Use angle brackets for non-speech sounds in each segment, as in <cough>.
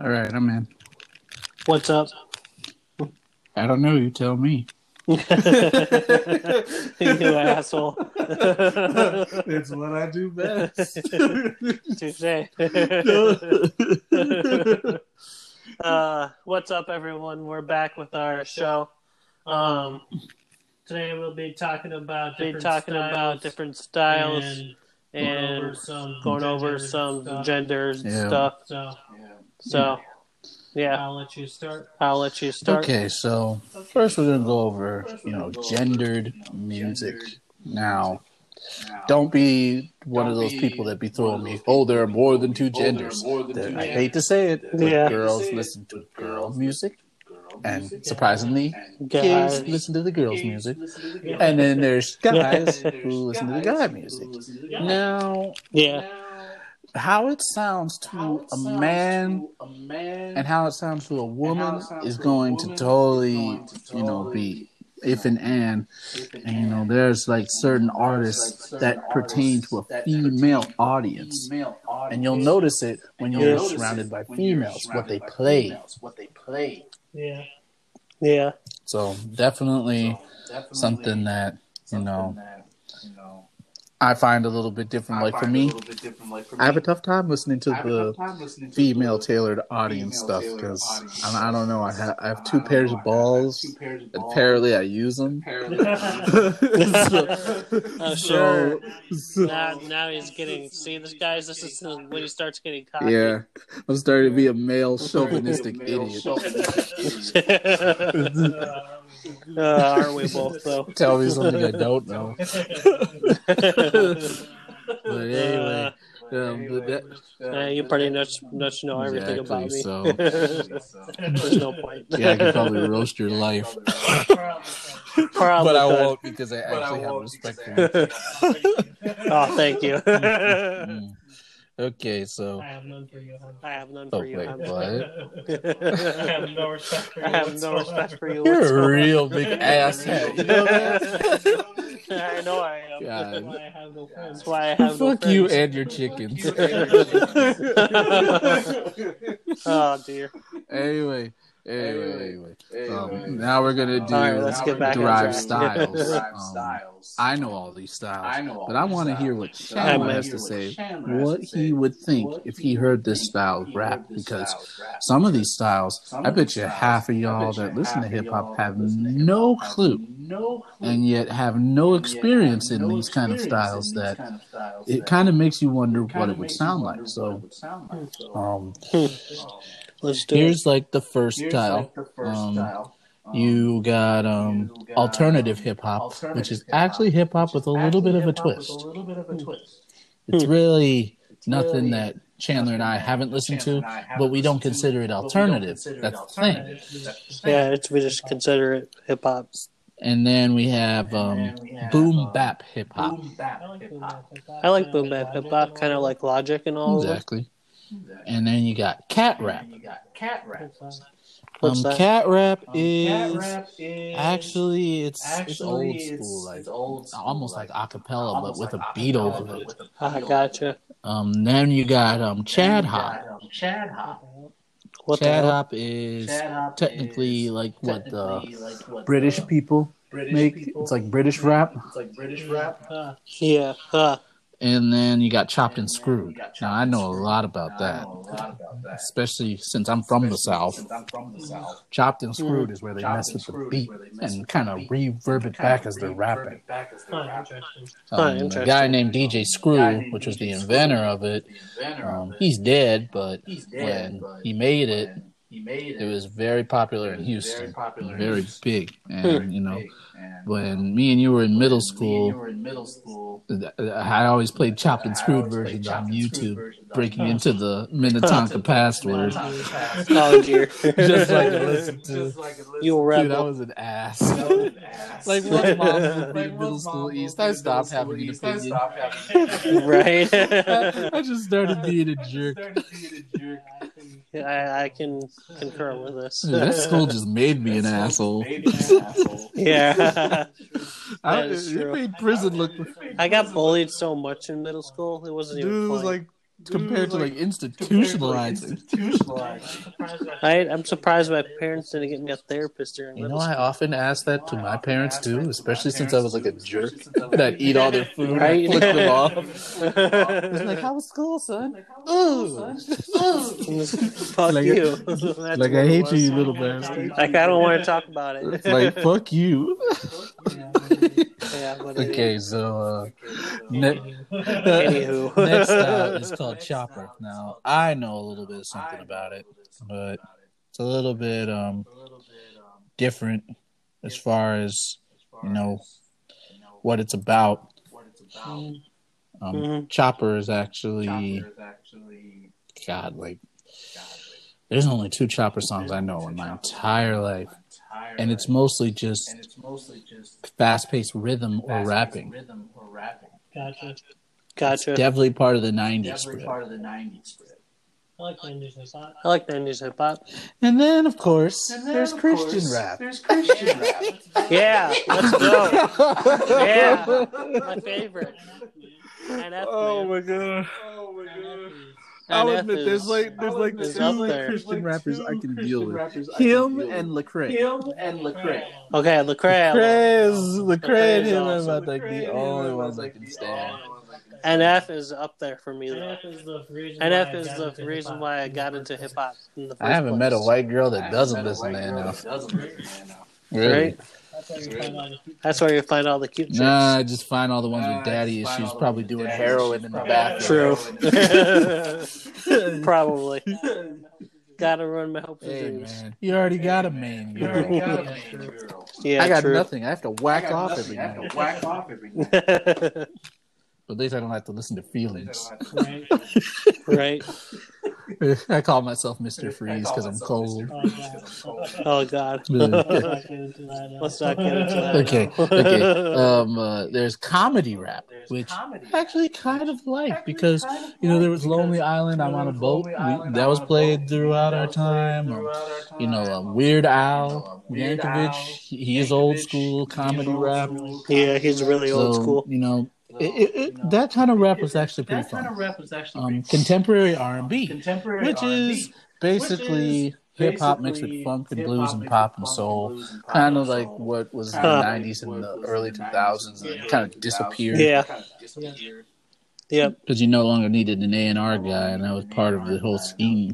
All right, I'm in. What's up? I don't know. You tell me. <laughs> you asshole. <laughs> it's what I do best. <laughs> Touche. uh, what's up, everyone? We're back with our show. Um, today we'll be talking about Be different talking styles about different styles and, and, over some going over gender some stuff. gender Yeah. stuff. So So, yeah, I'll let you start. I'll let you start. Okay, so first we're gonna go over, you know, gendered music. Now, don't be one of those people that be throwing me. Oh, there are more than two genders. That- I hate to say it, but Yeah. girls listen to girl music, and surprisingly, gays Guys. listen to the girls' music, and then there's guys who listen to the guy music. Now, Yeah, how it sounds to a man a man and how it sounds to a woman is going to totally, you know, be if and and. And you know, there's like certain artists that pertain to a female audience, and you'll notice it when you're Yeah. surrounded by females what they play. Yeah. yeah, So definitely something that you know I find a little bit different. Like for me, I have a tough time listening to the female tailored audience stuff because I, I don't know. I have I have two pairs of balls. and Apparently, I use them. <laughs> <laughs> Oh, sure. now, now he's getting. See, this guys. This is when he starts getting cocky. yeah, I'm starting to be a <laughs> male chauvinistic idiot. Uh, are we both though? <laughs> Tell me something I don't know. <laughs> But anyway, um, but that, Uh, you pretty much much know everything about me. Exactly, <laughs> There's no point. yeah, I could probably roast your life, Probably but I could. won't because I actually have respect for you. oh, thank you. Mm. Okay, so I have none for you. Hun. I have none oh for you. wait, hon. what? <laughs> I have no respect for you. I have no respect for you. You're a real big <laughs> asshat. You know that? I know I am. God. That's why I have no friends. That's why I have no Fuck you friends. and your chickens. <laughs> oh dear. anyway, anyway, anyway. Um, now we're gonna do right, let's get back on derived track. styles. <laughs> Um, I know all these styles, but I want to hear what Chandler has to say. What he would think if he heard this style of rap, because some of these styles, I bet you half of y'all that listen to hip hop have no clue, and yet have no experience in these kind of styles. That it kind of makes you wonder what it would sound like. So, um, Let's do here's like the first style. Um, you got um, alternative hip hop, which is actually hip hop with a little bit of a twist. It's really nothing that Chandler and I haven't listened to, but we don't consider it alternative. That's the thing. Yeah, it's, we just consider it hip hop. And then we have um, boom bap hip hop. I like boom bap hip hop. I like boom bap hip hop, kind of like Logic and all of it. Exactly. And then you got cat rap. You got cat What's Um, that? cat rap is actually it's it's old school, like almost like a cappella, but with a beat over it. I gotcha. Um, then you got um Chap Hop. What Chap the hell? Hop is technically like what the British people make. It's like British rap. Uh, Yeah. Uh, And then you got Chopped and Screwed. Now I know a lot about that, especially since I'm from the South. Chopped and Screwed is where they mess with the beat and kind of reverb it back as they're rapping. huh, interesting. Huh, Um, a guy named DJ Screw, which was the inventor of it, um, he's dead, but when he made it, it It was very popular in Houston, very big. <laughs> And you know, when me and you were in middle school, I always played chopped and screwed versions on YouTube, breaking into the <laughs> Minnetonka password, oh dear. just like I listened to. you a Dude, I rebel. was an ass. <laughs> like one mom would be in middle school east. I stopped having an opinion. right? I just started being a jerk. I, I can concur with this. Dude, that school just <laughs> made me an asshole. <laughs> yeah. <laughs> I, That is it true. made prison look. I got bullied so much in middle school. It wasn't even Dude, it was funny. like compared to like institutionalizing. Right? I'm surprised my parents didn't get me a therapist during. You know, I often ask that to my parents too, especially since I was like a jerk that eat all their food right? and flick them off. it's like, how was school, son? Ooh, <laughs> fuck like, you. <laughs> like I hate you, you little bastard. <laughs> Like I don't want to talk about it. like fuck you. yeah, okay, so uh, ne- next style is called chopper. Now I know a little bit of something about it, but it's a little bit um different as far as you know what it's about. Um, mm-hmm. Chopper is actually God, like there's only two Chopper songs I know in my entire life, and it's mostly just fast-paced rhythm or rapping. Gotcha. Gotcha. It's definitely part of the '90s. Definitely part of the '90s. I like 90s hip hop. I like 90s hip hop. And then, of course, then, there's of Christian course, rap. There's Christian rap. <laughs> Yeah, let's go. yeah, my favorite. <laughs> oh my god. Oh my god. I'll admit, there's like there's like two Christian rappers I can deal with. Him and Lecrae. Him and Lecrae. Okay, Lecrae. Lecrae is Lecrae and him are about like the only ones I can stand. NF is up there for me. NF is the reason, NF why, is the reason why I got into hip hop. I haven't place. met a white girl that doesn't listen to NF. Really? Right? That's where you find all the cute chicks. Nah, I just find all the ones with daddy issues, probably doing heroin in the bathroom. True. <laughs> probably. <laughs> Gotta run my hopes hey, Man. You already got a main girl. yeah, I got true. nothing. I have to whack off every night. Whack off every <laughs> night. But at least I don't have to listen to feelings. Right. right. <laughs> I call myself Mr. Freeze because I'm cold. <laughs> Oh God. <laughs> Let's not get into that. Okay. Okay. Um, uh, there's comedy rap, which I actually kind of like because you know there was Lonely Island. I'm on a boat. We, that was played throughout our time. Or, you know, um, Weird Al Yankovic. He is old school comedy rap. Yeah, he's really old school. You know it, it, it, that kind of rap was actually pretty fun. Kind of rap was actually um, contemporary R and B, contemporary which R&B, is basically hip hop mixed with funk and blues and pop and soul, kind of like what was in the '90s and the early 2000s, and kind of disappeared. Yeah. Yep. Because you no longer needed an A and R guy, and that was part of the whole scheme.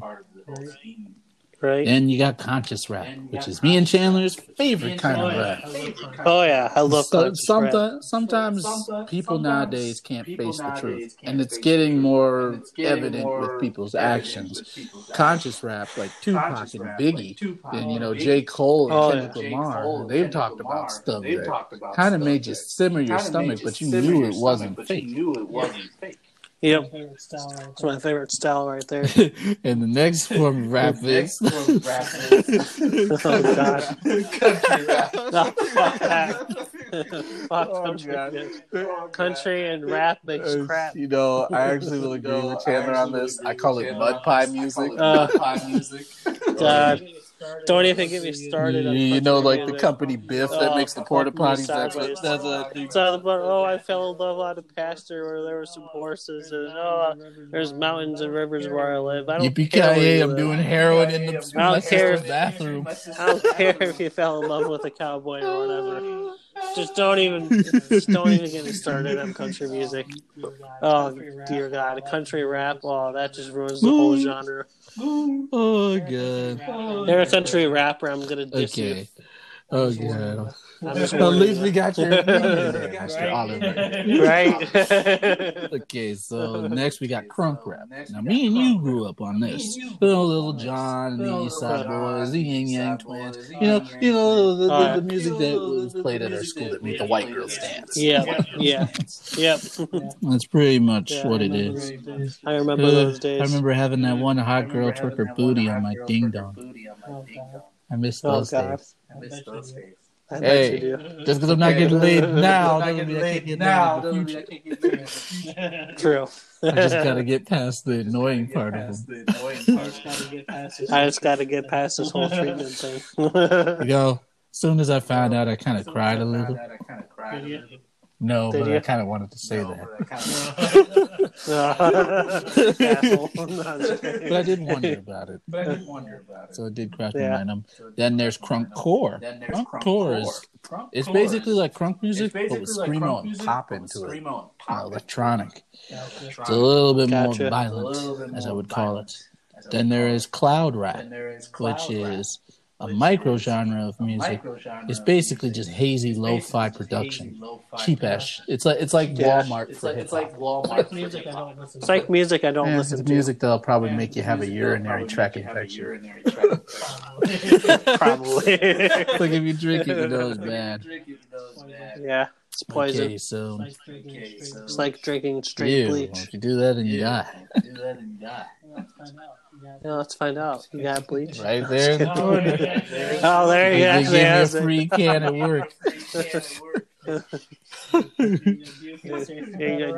Right. Then you got conscious rap, which is me and Chandler's favorite kind of rap. Oh yeah, I love so, sometimes, sometimes people nowadays can't face the truth, and it's getting more evident with people's actions. Conscious rap, like Tupac and Biggie, and you know J. Cole and oh, Kendrick Lamar, they've talked about stuff that kind of made you simmer your stomach, but you knew it wasn't fake. Yep. It's my favorite style right there. <laughs> and the next form of rap is. <laughs> <laughs> oh, God. country rap. No, fuck that. fuck oh, country. God. country and rap makes crap. You know, I actually will agree with Chandler on this. I call it mud pie music. Uh, mud pie music. God. Don't even get me started. You, know, like the company Biff that oh, makes the porta potties. That's what. That's what. So, but, oh, I fell in love on a pasture where there were some horses, and oh, there's mountains and rivers where I live. I don't Yippee care. I'm doing heroin in the I don't care bathroom. I don't care if you fell in love with a cowboy or whatever. Just don't even, just don't even get me started on country music. Oh dear God, a country rap. Oh, that just ruins the whole genre. Oh god. They're a country rapper. I'm gonna diss okay. you. Oh god. At least we got your <laughs> Mr. Oliver. <laughs> Right. okay, so next we got crunk rap. Now, me and you grew up on this. You know, Lil Jon and the East Side Boyz, the Ying Yang Twins. You know, you know the, the, the music that was played at our school that made the white girls dance. Yeah, yeah, yep. <laughs> That's pretty much yeah, what it is. I remember those days. I remember having that one hot girl twerk her booty on my ding dong. I miss oh, those days. I miss those days. I hey, just because I'm not getting laid now doesn't mean I can't get now. True. I just gotta get past the annoying part of them. <laughs> I just gotta get past this whole treatment thing. you know, as soon as I found out, I kind of cried a little. No, Did but you? I kind of wanted to say no, that. but I <laughs> <laughs> did wonder about it. But I did wonder about it. So it did crash yeah. my mind. Um, then there's crunk core. Crunk core is it's basically like crunk music, but with screamo and pop into it. Uh, electronic. It's a little bit gotcha. more violent, as I would call it. Then there is cloud rap, which is a micro genre of music. It's basically just hazy lo-fi production, cheap ass. It's like it's like Walmart for hip hop. It's like Walmart music. I don't listen. It's like music I don't listen to. Music that'll probably make you have a urinary tract infection. Probably. <laughs> <laughs> like if you drink it, you know it's bad. Yeah. It's poison. Okay, so it's like drinking straight bleach. If you do that and you die. do that, and you die. Yeah, let's find out. You got bleach right there. <laughs> oh, there <laughs> oh, you go. They gave me a free can at work. <laughs> do,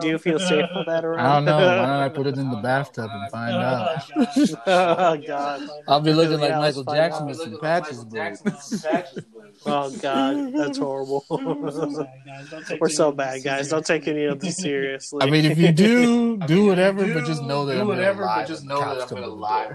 you feel safe with that around? I don't know. Why don't I put it in the bathtub and find oh, out? <laughs> oh God! I'll be looking like Michael Jackson with some patches. <laughs> Oh God, that's horrible. <laughs> We're so bad, guys. Don't take any of this seriously. I mean, if you do, do whatever, but just know that I'm whatever, but just know that I'm gonna lie.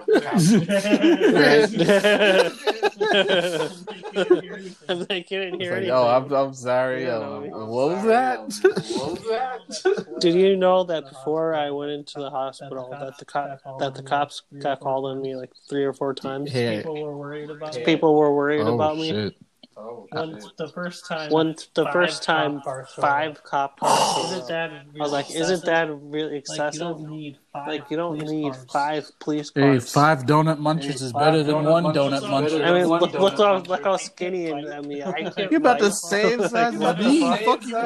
I'm like, you didn't hear anything. Oh, I'm, I'm sorry. Um, what was that? what was that? Did you know that before I went into the hospital, that the cop, that the cops got called on me like three or four times? People were worried about. People were worried oh, about me. Shit. Oh, when the first time, when the first time, cop five cop cars. Isn't that really I was like, excessive? isn't that really excessive? Like you don't need five. Like you don't need cars. five police cars. Hey, five donut munchers hey, is better than one donut muncher. I mean, look, look, how, look how skinny and I mean, I <laughs> can't. You're <laughs> about the same size as me. <laughs> Fuck you,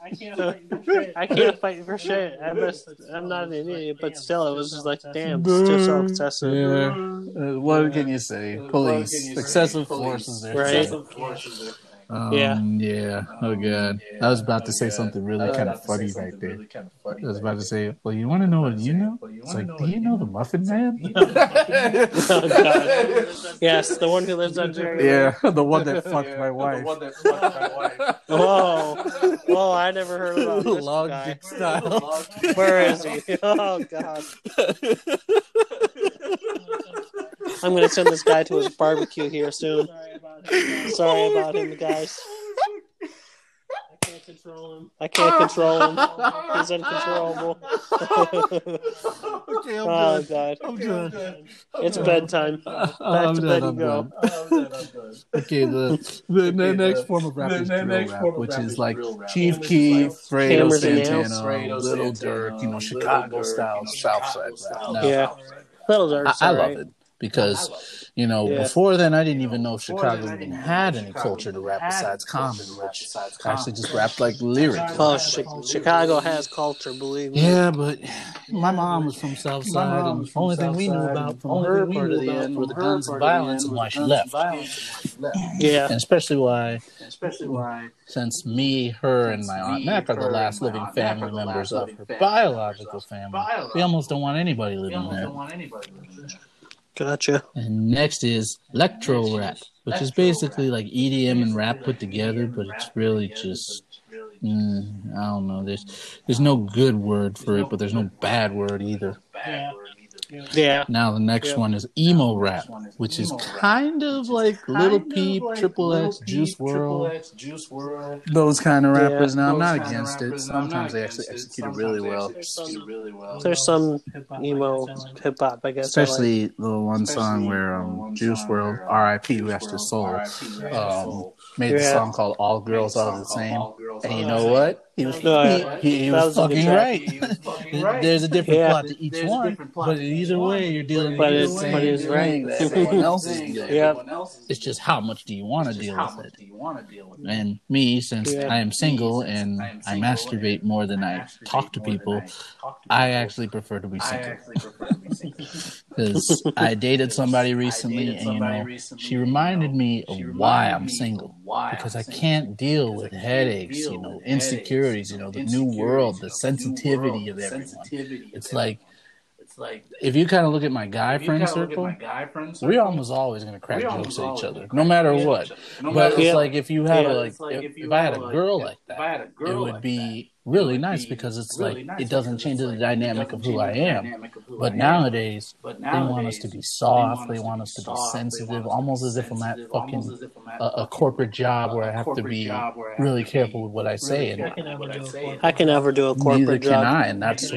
I can't fight for shit. I can't fight for shit. I'm just, I'm not an idiot, but still, it was just like, damn, it's just so excessive. Yeah. Uh, what can you say? Police, excessive forces there. Right. Um, yeah. Yeah. Oh god. I was about to say something really kind of funny right there. I was about to say, "Well, you want to know what you know?" It's like, "Do you know the Muffin Man?" <laughs> oh, god. Yes, the one who lives <laughs> on Jerry. Yeah, <laughs> the one that fucked my wife. Whoa, whoa! I never heard about this Long guy. style. Where is he? Oh god. I'm gonna send this guy to his barbecue here soon. Sorry about him, guys. I can't control him. I can't control him. He's uncontrollable. okay, I'm oh, done. God. I'm done. It's bedtime. Back I'm to bed you go. <laughs> okay, the, the, the next form of rap is drill rap, which is like Chief Keef, Fredo Santana, Lil Durk, you know, Chicago style, Southside rap. Yeah. Lil Durk. I, I love it because you know yeah. before then I didn't even know Chicago even had any culture to rap besides Common, which actually just rapped like lyrics. Oh, Chicago has culture, believe me. Yeah, but my mom was from South Side, and the only thing we knew about from her part of the end were the guns and violence and why she left. Yeah, and especially why, especially why, since me, her, and my aunt Mac are the last living family members of her biological family, we almost don't want anybody living there. Gotcha. And next is electro rap, which is basically like EDM and rap put together, but it's really just mm, I don't know. There's there's no good word for it, but there's no bad word either. Yeah. Yeah. Now the next yeah. one is emo rap, which is kind of like Lil Peep, Triple X, Juice WRLD, those kind of rappers. Yeah. Now I'm not against it. Sometimes they actually execute it really well. There's some emo hip hop, I guess. Especially the one song where um, Juice WRLD, R.I.P. Who Rest His Soul, um, made the song called "All Girls Are the Same," and you know what? He was, no, he, he, he was, fucking right. right. There's a different yeah. plot to each There's one, but either way, you're dealing but with it's, but it's right. Everyone else is yeah. It's just how much do you want to deal with it? And me, since yeah. I am single and I masturbate more than I talk to people, I actually prefer to be single. <laughs> <laughs> Because I dated somebody recently, and you know, she reminded me of why I'm single. Because I can't deal with headaches, you know, insecurity insecurities, you know, the new world, the sensitivity of everyone. It's like it's like if you kind of look at my guy friend circle, guy friend circle, we're almost always gonna crack jokes at each other, no matter what. No but matter it's like if you had yeah, a, like, if, if, if I had a girl like that, it would be really nice because it's really like nice it doesn't change the dynamic of who I am. But nowadays, they want us to be soft. They want us to be sensitive, almost as if I'm at fucking a, a corporate job where I have to be really careful with what I say. And I can never do a corporate neither job. can I, and that's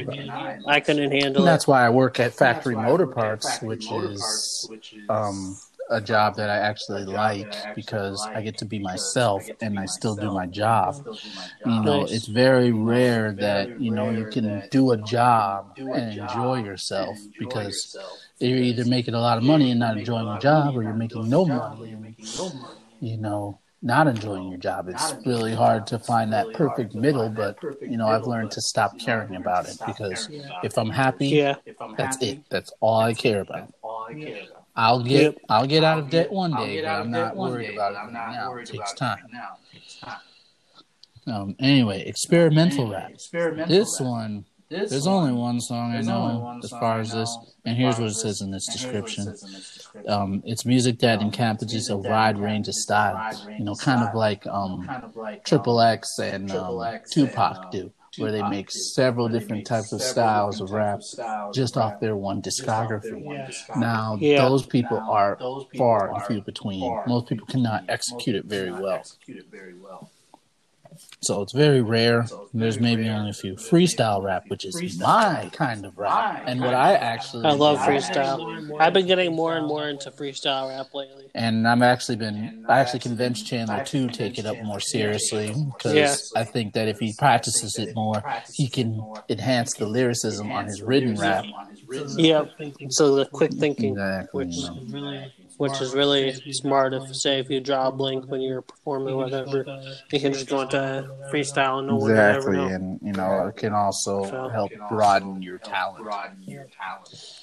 I couldn't handle. That's why I work at Factory Motor Parts, which is um a job that I actually like because I get to be myself and I still do my job. You know, it's very rare that, you know, you can do a job and enjoy yourself because you're either making a lot of money and not enjoying your job or you're making no money. and, you know, not enjoying your job. It's really hard to find that perfect middle, but you know, I've learned to stop caring about it because if I'm happy, that's it. That's all I care about. I'll get yep. I'll get out of debt one day, but I'm not worried about it I'm not now. It takes time. Um, anyway, experimental rap. This one, there's only one song I know as far as this, and here's what it says in this description. Um, it's music that encompasses a wide range of styles, you know, kind of like um, Triple X and um, Tupac do where they make several different types of styles of rap just off their one discography. Now, those people are far and few between. Most people cannot execute it very well. So it's very rare. There's maybe only a few. Freestyle rap, which is my kind of rap, and what I actually I love freestyle. I've been getting more and more into freestyle rap lately, and I'm actually been I actually convinced Chandler to take it up more seriously because yeah. I think that if he practices it more, he can enhance the lyricism on his written rap. Yeah, so the quick thinking, exactly, which really which is really smart. If say if you draw a blink when you're performing whatever, you can just go into freestyle and no exactly, and you know it can also so, help broaden your talent.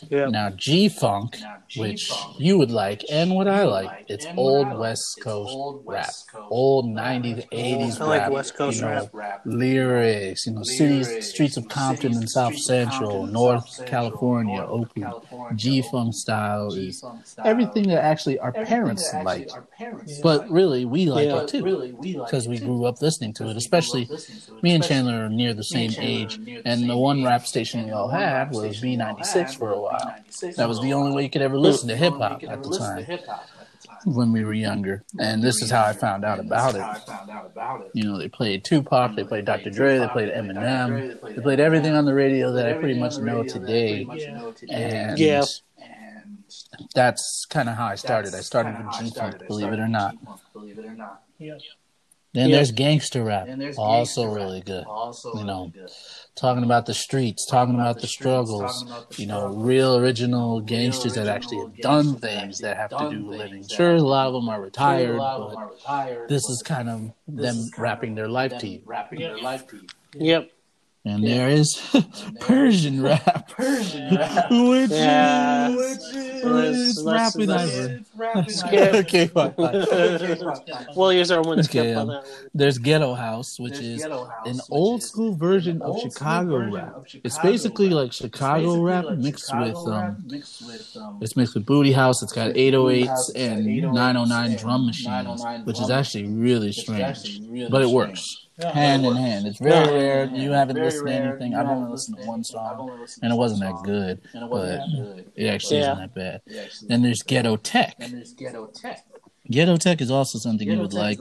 Yeah. Now G Funk, which you would like, and what I like, it's old West Coast rap, old '90s, '80s I like West Coast you know, rap, lyrics, you know, cities, streets of Compton and South Central, North California, Oakland. G Funk style is everything that actually our parents like. But really, we like yeah. it too. because we grew up listening to it. Especially me and Chandler are near the same age, and the one rap station we all had was B96 for a while. That was the only way you could ever listen to hip hop at the time. when we were younger, and this is how I found out about it. You know, they played Tupac, they played Dr. Dre, they played Eminem, they played everything on the radio that I pretty much know today, and yeah that's kind of how I started. I started with G Funk, believe it or not. Believe it or not. Yeah. Then yeah. there's gangster rap, there's also gangster really good. Also you know, good. talking about the streets, talking, about, about, the struggles. About the you know, real original gangsters that actually have done things that have to do with living. Sure, a lot of them are retired, but this is kind of them rapping their life to you. Yep. And yeah. there is <laughs> <laughs> Persian rap. Persian <laughs> rap. which yeah. is, which is rapping over. okay, fine. we'll use our one okay, um, on that one. There's Ghetto House, which there's is House, an old school version of Chicago rap. It's basically like Chicago rap mixed with um, um it's mixed with Booty House. It's got 808s and 909 drum machines, which is actually really strange, but it works hand in hand. It's very yeah, rare. Yeah, you haven't listened to anything. I've only listened to one song, and it wasn't that good, but it actually isn't that bad. Then there's Ghetto Tech. Ghetto Tech. Ghetto Tech is also something Ghetto you would like,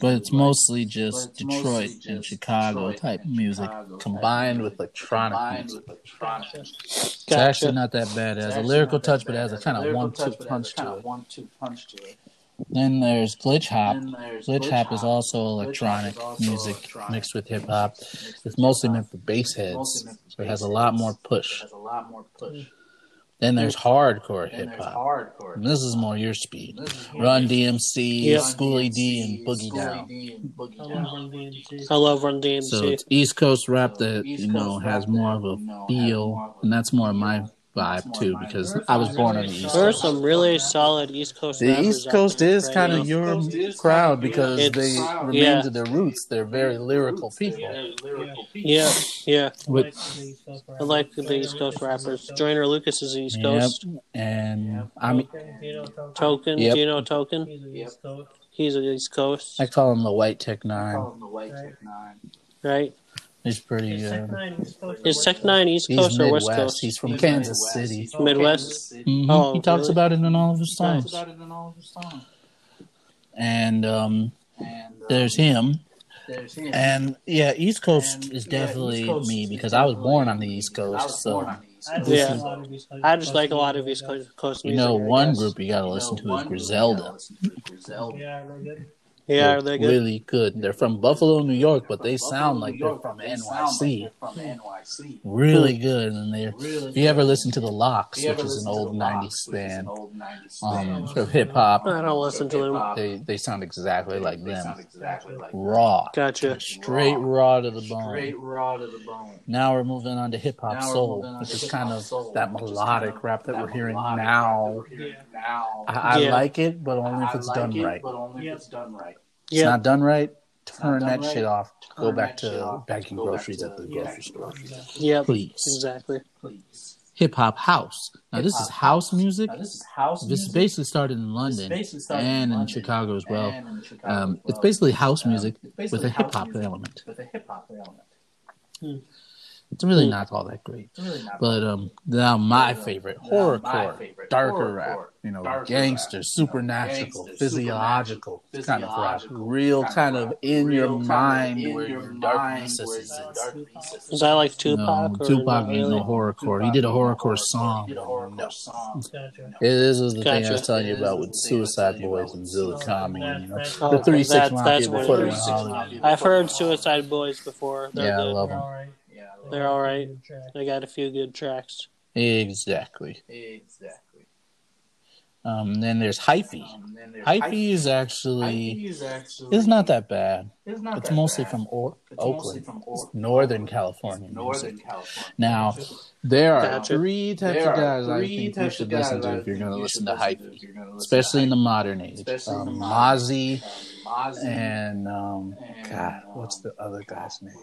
but it's mostly just it's Detroit mostly just and Chicago Detroit type music Chicago combined with electronic combined music. With electronic. It's actually not that bad. It has a lyrical touch, but it has a kind of one-two punch to it. Then there's glitch hop. There's glitch, glitch hop, is also electronic is also music electronic. mixed with hip hop. It's mostly meant for bass heads, so it has a lot more push. Then there's hardcore hip hop. This is more your speed. Run DMC, yep. Schooly D, and Boogie Down. I love Run DMC. So it's East Coast rap that you know has more of a feel, and that's more of my vibe too because I was born on the East Coast. There's some really solid East Coast. The East Coast is right kind now. of your crowd because it's, they remain yeah. to their roots. They're very lyrical people. Yeah, yeah. With, I like the East Coast rappers. Joyner Lucas is East Coast. Yep. And I'm Token. Yep. Do you know Token? He's an East Coast. I call him the White Tech N9ne. Right. He's pretty good. Is Tech N9ne East Coast He's or Midwest. West Coast? He's from He's Kansas Midwest. City. Oh, Midwest. Mm-hmm. Oh, he talks really? about it in all of his songs. And um, there's him. And yeah, East Coast is definitely me because I was born on the East Coast. So yeah, I just like a lot of East Coast music. You know, one group you got to listen to is Griselda. Yeah, yeah, are they good? Really good. They're from Buffalo, New York, but they sound like they're from NYC. Really good. And they if you ever listen to the LOX, which is an old '90s band um, of hip hop, I don't listen to them. They they sound exactly like them. Raw. Gotcha. Straight raw to the bone. Straight raw to the bone. Now we're moving on to hip hop soul, which is kind of that melodic rap that we're hearing now. I, I like it, but only if it's done right. But only if it's done right it's not done right, turn that right. shit off. Turn go back to bagging groceries at the grocery store. Yeah, please. Exactly. Please. Hip hop house. Now this is house music. this is house. Music. This music. basically started in London started and in, in Chicago as well. Um, it's basically house music with a hip hop element. With a hip hop element. Hmm. It's really not all that great. Really but um, now my favorite horrorcore, darker rap, you know, darker gangster, rap, supernatural, gangster, physiological, kind of rap, real kind of in your mind where your dark recesses is. Is that like Tupac? No, Tupac ain't no horrorcore. He did a horrorcore song. No. This is the thing I was telling you about with Suicide Boys and ZillaKami. You know, the Three Six Mafia before they. I've heard Suicide Boys before. They're yeah, I love them. They're all right. They got a few good tracks. Exactly. Exactly. Um, then there's hyphy. Um, hyphy is actually, is actually it's not that bad. It's, not it's mostly bad. from or- it's Oakland, from or- Northern California Northern music. California. Now, there are gotcha. three types there of guys I think you should listen to if you're going to listen to hyphy, especially in the modern age. Um, Mozzy, and um, God, what's the other guy's name?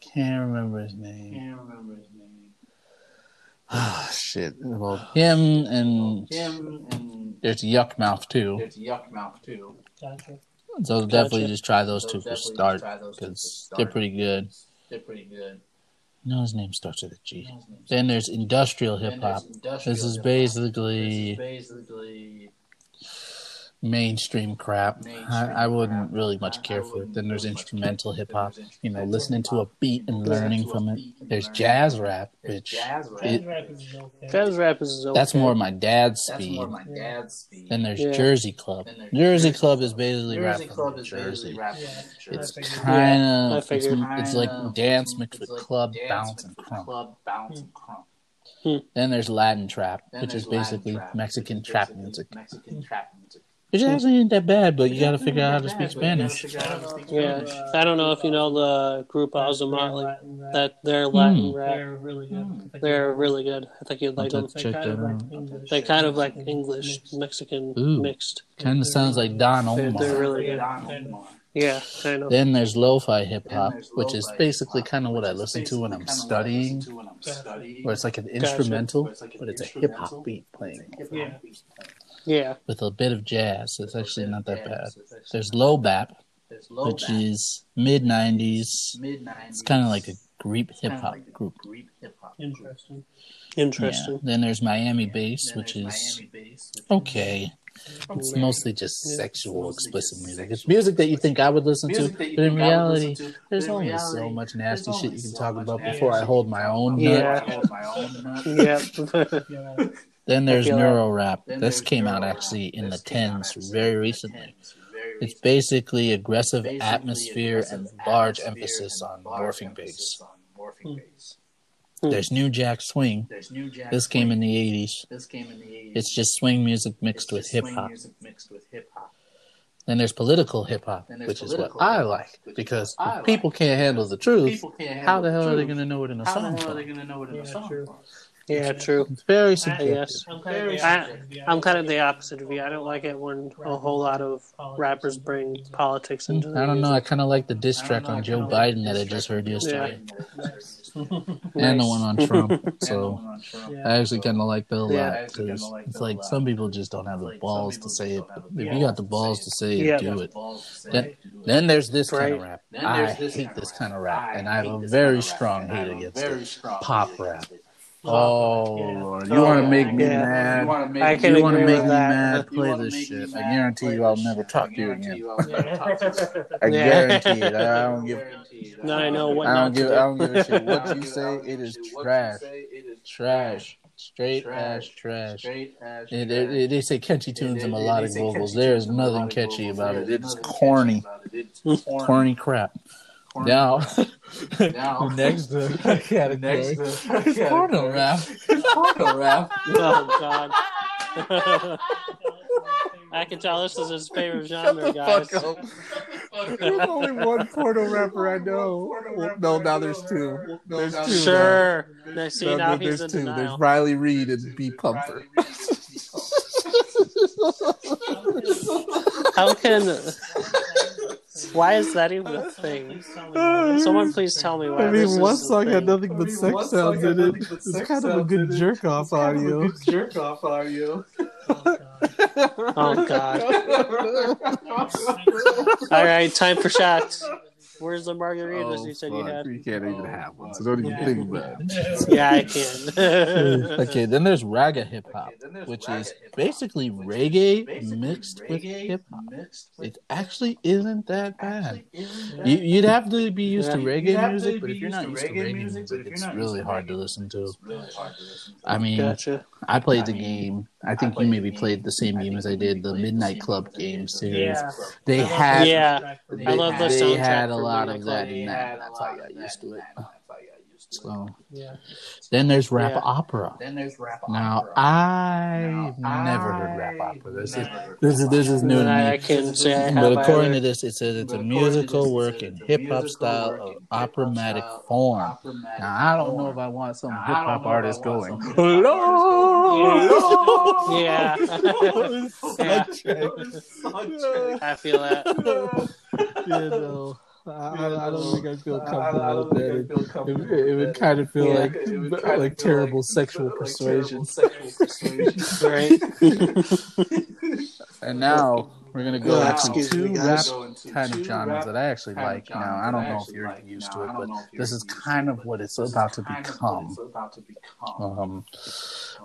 Can't remember his name. Can't remember his name. <sighs> Ah, shit. Well, him and him and there's Yukmouth too. There's Yukmouth too. Gotcha. So gotcha. definitely just try those so two for start because they're pretty good. They're pretty good. No, his name starts with a G. Then there's industrial hip hop. This is basically. This is basically mainstream crap. Mainstream I, I, wouldn't really much care for it. Then there's instrumental hip hop, you know, listening to a beat and learning from it. There's jazz rap, which it, jazz rap is okay. that's more my dad's speed. My dad's speed. Then there's yeah. Jersey Club. Jersey Club is basically rap from Jersey. It's kind of it's, it's like dance mixed with club bounce and crunk. Hmm. Then there's Latin trap, which is basically Mexican trap music. Mexican trap music. Which actually ain't that bad, but you got to figure out how to speak Spanish. Yeah, I don't know if you know the group Motley. That they're Latin mm. rap. They're really good. They're really good. I think you'd like them. Check that out. They kind of like English Mexican Ooh, mixed. Kind of sounds like Don Omar. They're, they're really good. Yeah, kind of. Then there's lo-fi hip hop, which is basically kind of what I listen to when I'm studying, where it's like an instrumental, but it's a hip hop beat playing. Yeah. Yeah. With a bit of jazz. It's actually not that bad. There's low bap, which is mid 90s. It's kind of like a Greek hip hop group. Greep hip hop. Interesting. Interesting. Yeah. Then there's Miami Bass, which is okay. It's mostly just sexual, explicit music. It's music that you think I would listen to, but in reality, there's only so much nasty shit you can talk about before I hold my own yeah. nut. Yeah. <laughs> <laughs> yeah. Then there's Neuro Rap. This came out actually in the tens very recently. It's basically aggressive atmosphere and large emphasis on morphing bass. Hmm. There's New Jack Swing. This came in the 80s. It's just swing music mixed with hip hop. Then there's political hip hop, which is what I like because if people can't handle the truth, how the hell are they going to know it in a song? How are they going to know it in a song? Yeah, true. It's very subjective. Yes. I, I'm kind of the opposite of you. I don't like it when a whole lot of rappers bring politics hmm. into. It. I don't know. I kind of like the diss track on Joe Biden that I just heard yesterday. Yeah. and the one on Trump. So I actually kind of like that a lot because it's like some people just don't have the balls to say it. But if you got the balls to say it, do it. Then, then there's this kind of rap. I hate this kind of rap, and I have a very strong hate against. Pop rap. Oh Lord! You want to make me yeah. mad? You want to make, you want to make me mad? Play this shit. I guarantee you, I'll never <laughs> talk to you again. I guarantee it. I don't <laughs> give. No, I know what. I don't give. I don't give a shit what you <laughs> say. It is trash. Trash. Straight ass trash. they say catchy tunes and melodic vocals. There is nothing catchy about it. It's corny. Corny crap. Now, <laughs> now next <laughs> uh, <laughs> category next, uh, is porno rap. porno rap. Oh God. I can tell this is his favorite genre, guys. There's only one porno rapper I know. Well, no, now there's two. There's two. Sure. Now. See, no, now there's two. Denial. There's Riley Reed and B Pumper. How can why is that even a thing? Someone please tell me why. I mean, one song had nothing but sex sounds in it. It's kind of a good jerk off audio. Jerk off audio. Oh god. <laughs> All right, time for shots. Where's the margaritas oh, you said fuck. you had? You can't even oh, have one, so don't even yeah. think about it. <laughs> yeah, I can. <laughs> okay, then there's ragga hip hop, which is basically reggae mixed with hip hop. It actually isn't that bad. You, would have to be used to reggae music, but if you're not used to reggae music, it's really hard to listen to. I mean, I played the game. I think you maybe played the same game as I did, the Midnight Club game series. They had, yeah, I love the They had a lot of that in that. That's how I got used to it. So yeah. Then there's rap yeah. opera. Then there's rap opera. now, opera. I've now, never heard rap opera. This is this is this is new to me. I can say But according to this, it says it's a musical work in hip hop style of operatic form. Now I don't know if I want some hip hop <laughs> artist going. Hello. Yeah. <laughs> yeah. <laughs> I feel that. You know. I, I, don't think I feel comfortable with that. It, it, it, would kind of feel yeah, like like, like terrible sexual persuasion. <laughs> right. and now we're gonna go yeah, into two rap kind of genres that I actually like. Now I don't know if you're used to it, but this is kind of what it's about to become. Um,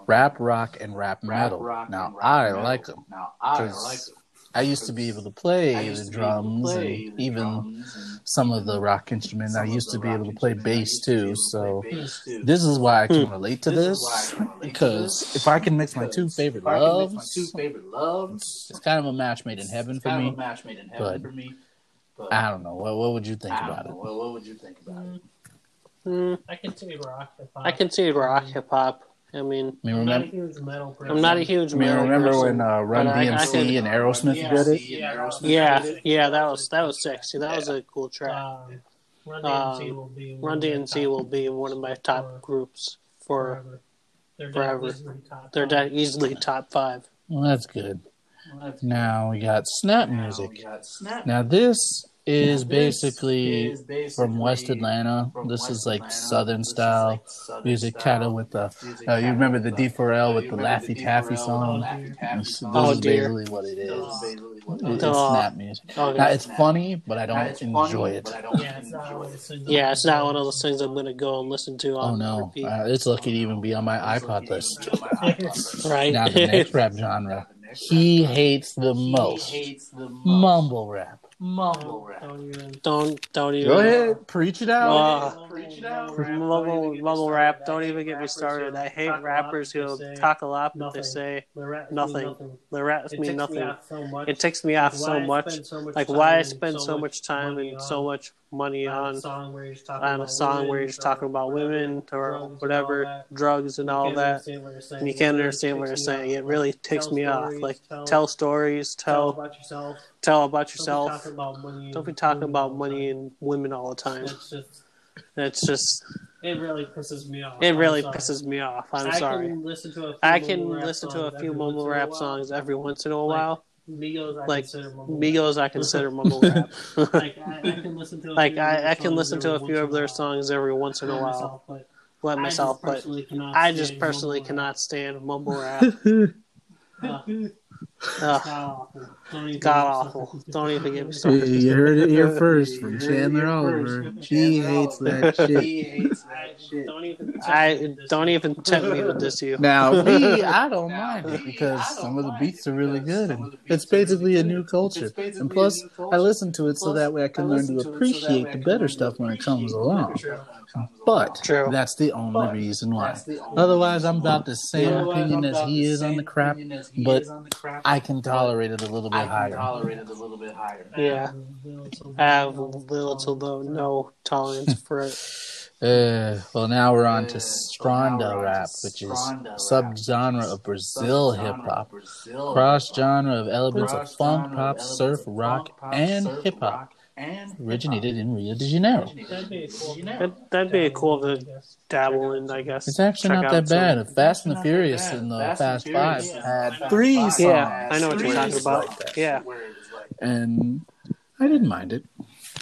rap rock and rap metal. Now I like them because I used to be able to play the drums play and the even drums some of the rock instruments. I used to be able to play bass too. So this is why I can relate to this because <laughs> if I can mix my two favorite loves, it's kind of a match made in heaven for me. But I don't know. What, what would you think about it? What would you think about it? Mm, I can see rock hip hop. I can see rock hip hop. I mean, I mean I'm not a huge metal person. I'm not a huge I mean, remember person, when uh, Run DMC I, I can, and Aerosmith yeah, did it? Yeah, yeah, yeah, that was that was sexy. That yeah. was a cool track. Um, Run DMC um, will be Run DMC will be one of my top groups for forever. They're, forever. They're de- easily top five. Well, that's good. Well, that's now we got snap music. Got snap. now this is basically, is basically from West Atlanta. From this West is like Atlanta. Southern style like southern music, kind of with the. Uh, you remember the D4L with the Laffy Taffy song? This, this oh, is dear. basically what it is. It's snap music. Oh, now, it's funny, but I don't enjoy it. Yeah, it's not one of those things I'm going to go and listen to. oh no, uh, it's lucky to even be on my <laughs> iPod list. <laughs> right now, the next <laughs> rap genre he hates the most mumble rap. Mumble rap. Don't even. Don't don't even. Go ahead, preach it out. Uh, preach it out. Mumble mumble rap. Don't even get me started. I hate rappers who talk a lot but they say nothing. The raps mean nothing. It takes me off so much. Like why I spend so much time and so much money on on a song where you're just talking about women or whatever, drugs and all that, and you can't understand what you're saying. It really takes me off. Like tell stories, tell tell about yourself. Don't be talking about money and women all the time. It's just. It really pisses me off. It really pisses me off. I'm I sorry. Can listen to a few I can listen to a few mumble rap songs every once in a while. Migos, I like consider mumble Migos, I consider <laughs> mumble rap. like I, I, can listen to like I, I can listen to a few of their songs every once in a while. Myself, let myself, but I just personally cannot stand mumble <laughs> rap. uh, Ah, god awful. Don't even get me started. You heard it here <laughs> first from Chandler Oliver. He hates that shit. He hates that shit. Don't even I don't even tempt me with this you. Now <laughs> me, I don't mind it because some of the beats are really good and it's basically a new culture. And plus, I listen to it so that way I can learn to appreciate the better stuff when it comes along. But True. that's the only reason why. Otherwise, I'm about the same opinion as he is on the crap, but I can tolerate it a little bit higher. I can Tolerate it a little bit higher. Yeah, I have little to low no tolerance for it. <laughs> Uh, well, now we're on to Stronda rap, which is subgenre of Brazil hip hop, cross genre of elements of funk, pop, surf, rock, and hip hop originated in Rio de Janeiro. That'd be cool. That'd be cool to dabble in, I guess. It's actually not that bad. Fast and the Furious and the Fast Five had three songs. Yeah, I know what you're talking about. Like yeah, and I didn't mind it.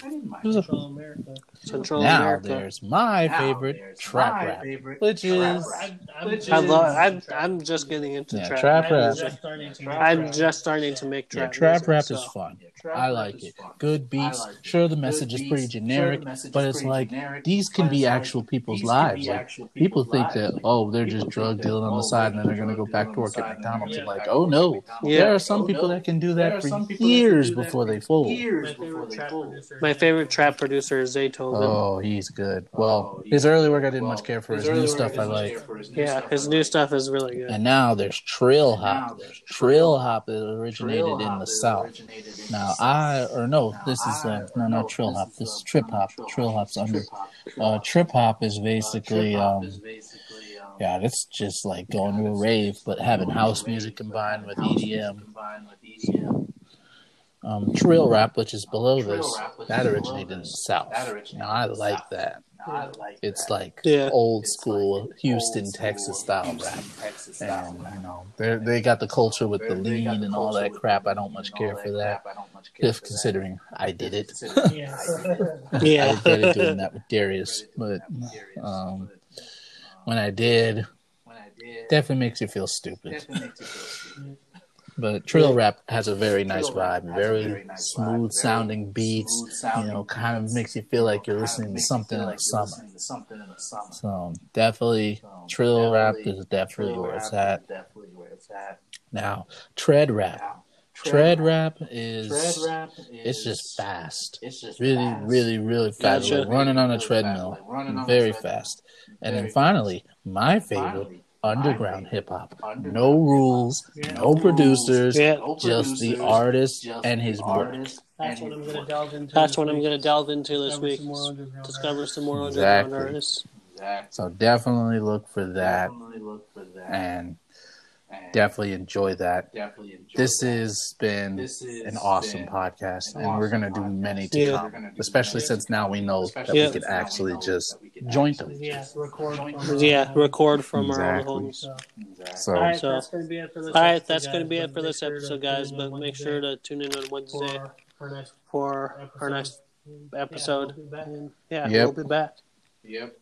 I didn't mind it. Central America. Central now America. there's my favorite there's trap my rap, favorite which is I love. I'm, I'm just getting into yeah, trap, trap rap. I'm just starting to make trap. Yeah, trap rap so. is fun. I like it. Good beats. Sure, the message is pretty generic, but it's like these can be actual people's lives. Like people think that oh, they're just drug dealing on the oh, side and then they're gonna go back to work at McDonald's. And like, oh no, there are oh, some people that can do that for years before they fold. My favorite trap producer is Zaytoven. Oh, he's good. Well, his early work I didn't much care for. His new stuff I like. Yeah, his new stuff is really good. And now there's Trill Hop. Trill Hop originated in the South. Now I or no, this is uh, no, not trill hop. This is trip hop. Trill hop's under. Uh, trip hop is basically. Um, yeah, it's just like going to a rave, but having house music combined with EDM. Um, trill rap, which is below this, that originated in the South. Now I like that. It's like yeah. old school Houston, Texas style rap, and you know they they got the culture with the lean and all that crap. I don't much care for that, if considering I did it. <laughs> yeah, I regretted doing that with Darius, but um, when I did, definitely makes you feel stupid. But Trill Rap has a very nice vibe, very, very nice smooth vibe, sounding beats. Sounding you know, kind of makes you feel like you're listening to something in the summer. So definitely, Trill Rap is definitely where it's at. Now, Tread Rap. Tread rap is tread rap is it's just fast. It's just really, fast. really, really fast. Gotcha. Like running on a treadmill, like very fast. And then finally, my favorite underground hip hop. No rules, no producers, yeah. just the artist and his work. That's what I'm going to delve into. That's what I'm going to delve into this week. Discover some more underground artists. So definitely look for that. And definitely enjoy that. Definitely enjoy this that. has been this an awesome podcast, an and awesome we're going to do many to yeah. come, especially since now we know that yeah. we can actually just join them. Yeah, record. From yeah, record from exactly. our own homes. So, all right, so, that's going to be it for this. All right, that's going to be it for this episode, guys. But make sure to tune in on Wednesday for our next episode. Yeah, yep. we'll be back. Yep.